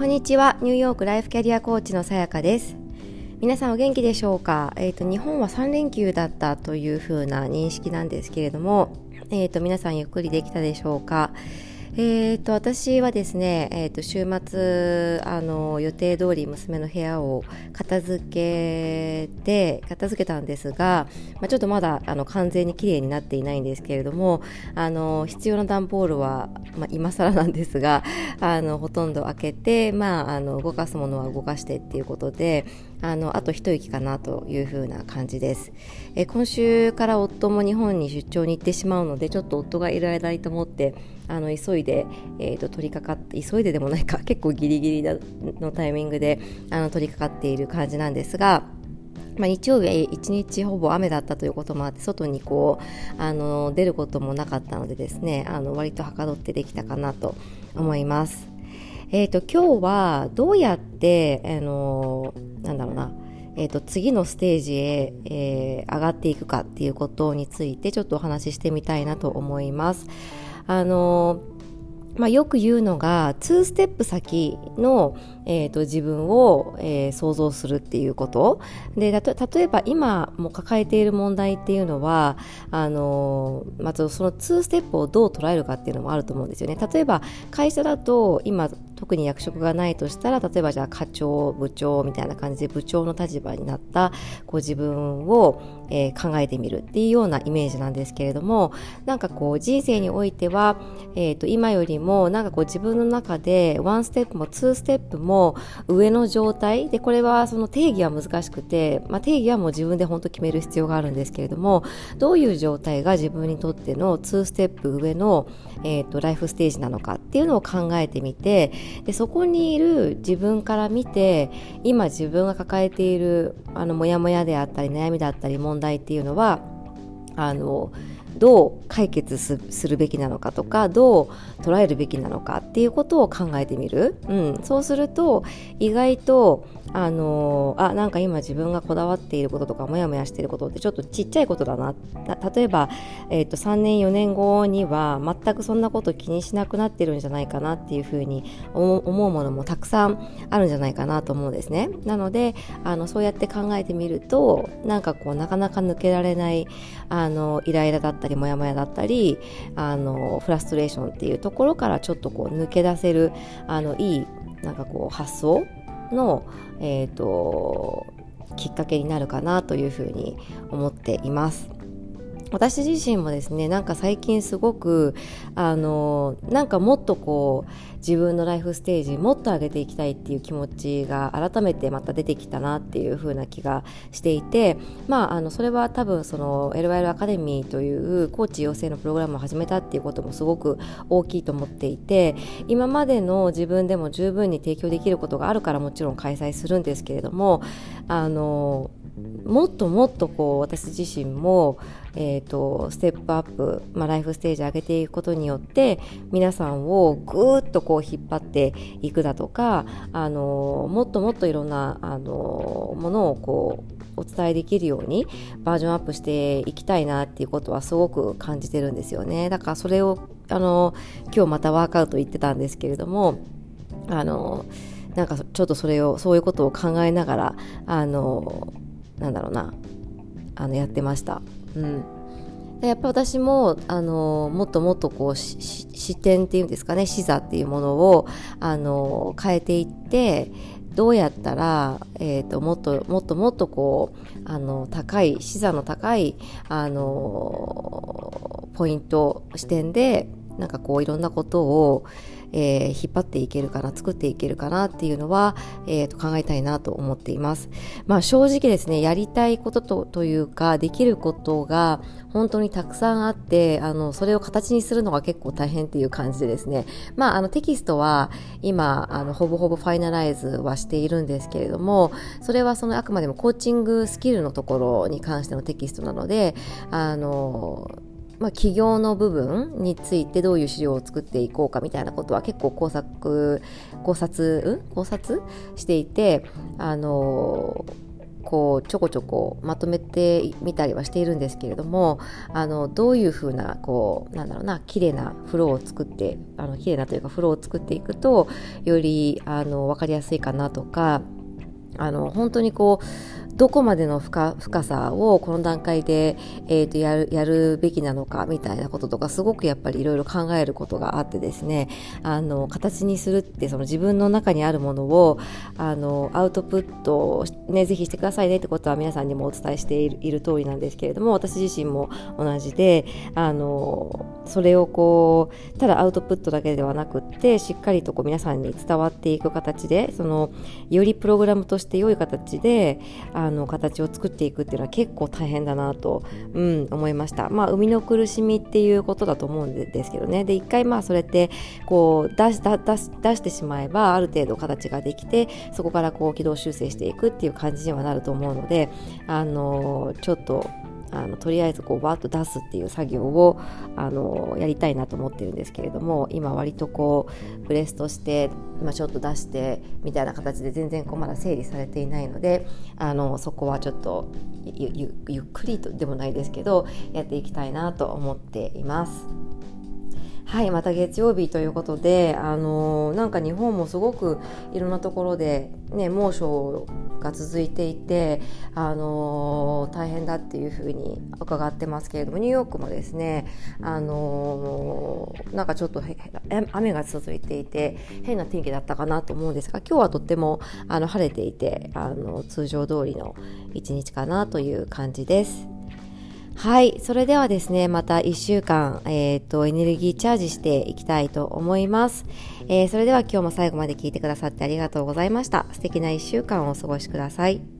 こんにちは。ニューヨークライフキャリアコーチのさやかです。皆さんお元気でしょうか？えっ、ー、と日本は3連休だったというふうな認識なんですけれどもえっ、ー、と皆さんゆっくりできたでしょうか？えーと、私はですね、えーと、週末あの予定通り娘の部屋を片付けて片付けたんですが、まあ、ちょっとまだあの完全に綺麗になっていないんですけれどもあの必要な段ボールは、まあ、今更なんですがあのほとんど開けて、まあ、あの動かすものは動かしてっていうことであのあと一息かなというふうな感じです、え今週から夫も日本に出張に行ってしまうのでちょっと夫がいる間にと思ってあの急いで、えーと、取り掛かって急いででもないか 結構ギリギリのタイミングであの取り掛かっている感じなんですがまあ、日曜日は一日ほぼ雨だったということもあって外にこうあの出ることもなかったのでですねあの割とはかどってできたかなと思います。えーと、今日はどうやって、あのなんだろうな。えーと、次のステージへ、えー、上がっていくかっていうことについてちょっとお話ししてみたいなと思います。あのまあ、よく言うのが2ステップ先の、えーと、自分を、えー、想像するっていうこと。で例えば今も抱えている問題っていうのはあのまずその2ステップをどう捉えるかっていうのもあると思うんですよね。例えば会社だと今特に役職がないとしたら例えばじゃあ課長部長みたいな感じで部長の立場になったこ自分を、えー、考えてみるっていうようなイメージなんですけれどもなんかこう人生においては、えーと、今よりもなんかこう自分の中でワンステップもツーステップも上の状態でこれはその定義は難しくて、まあ、定義はもう自分で本当決める必要があるんですけれどもどういう状態が自分にとっての2ステップ上の、えーとライフステージなのかっていうのを考えてみてでそこにいる自分から見て今自分が抱えているあのモヤモヤであったり悩みだったり問題っていうのはあのどう解決するべきなのかとかどう捉えるべきなのかっていうことを考えてみる、うん、そうすると意外とあのあなんか今自分がこだわっていることとかモヤモヤしていることってちょっとちっちゃいことだな。例えば、えーと、3年4年後には全くそんなこと気にしなくなってるんじゃないかなっていうふうに思うものもたくさんあるんじゃないかなと思うんですね。なのであのそうやって考えてみるとなんかこうなかなか抜けられないあのイライラだったりモヤモヤだったりあのフラストレーションっていうところからちょっとこう抜け出せるあのいいなんかこう発想の、えーと、きっかけになるかなというふうに思っています。私自身もですねなんか最近すごくあのなんかもっとこう自分のライフステージもっと上げていきたいっていう気持ちが改めてまた出てきたなっていう風な気がしていてまああのそれは多分その LYL アカデミーというコーチ養成のプログラムを始めたっていうこともすごく大きいと思っていて今までの自分でも十分に提供できることがあるからもちろん開催するんですけれどもあのもっともっとこう私自身も、えーと、ステップアップ、まあ、ライフステージ上げていくことによって皆さんをぐーっとこう引っ張っていくだとかあのもっともっといろんなあのものをこうお伝えできるようにバージョンアップしていきたいなっていうことはすごく感じてるんですよねだからそれをあの今日またワークアウト言ってたんですけれどもあのなんかちょっとそれをそういうことを考えながらあのなんだろうなあのやってました。うん。やっぱ私もあのもっともっとこう視点っていうんですかね視座っていうものをあの変えていってどうやったら、えーと、もっともっともっとこうあの高い視座の高いあのポイント視点でなんかこういろんなことをえー、引っ張っていけるかな作っていけるかなっていうのは、えー、と考えたいなと思っています。まあ、正直ですねやりたいこととというかできることが本当にたくさんあってあのそれを形にするのが結構大変っていう感じでですね、まあ、あのテキストは今あのほぼほぼファイナライズはしているんですけれどもそれはそのあくまでもコーチングスキルのところに関してのテキストなのであのまあ、企業の部分についてどういう資料を作っていこうかみたいなことは結構考察考察、うん、考察していてあのこうちょこちょこまとめてみたりはしているんですけれどもあのどういうふうなこうなんだろうな綺麗なフローを作ってあの綺麗なというかフローを作っていくとよりあの分かりやすいかなとかあの本当にこうどこまでの深深さをこの段階で、えーと、やるやるべきなのかみたいなこととかすごくやっぱりいろいろ考えることがあってですねあの形にするってその自分の中にあるものをあのアウトプットね、ぜひしてくださいねってことは皆さんにもお伝えしているいる通りなんですけれども私自身も同じであのそれをこうただアウトプットだけではなくってしっかりとこう皆さんに伝わっていく形でそのよりプログラムとして良い形であの形を作っていくっていうのは結構大変だなと、うん、思いました。まあ、生みの苦しみっていうことだと思うんですけどね。で、一回まあそれってこう出し出し出してしまえばある程度形ができて、そこからこう軌道修正していくっていう感じにはなると思うので、あのちょっとあのとりあえずこうバーッと出すっていう作業をあのやりたいなと思ってるんですけれども今割とこうブレストして、ま、ちょっと出してみたいな形で全然こうまだ整理されていないのであのそこはちょっとゆっくりとでもないですけどやっていきたいなと思っています。はい、また月曜日ということで、あのー、なんか日本もすごくいろんなところで、ね、猛暑が続いていて、あのー、大変だっていうふうに伺ってますけれどもニューヨークもですね、あのー、なんかちょっと雨が続いていて変な天気だったかなと思うんですが今日はとってもあの晴れていてあの通常通りの一日かなという感じです。はい。それではですね、また1週間、えっ、ー、と、エネルギーチャージしていきたいと思います。えー、それでは今日も最後まで聞いてくださってありがとうございました。素敵な1週間をお過ごしください。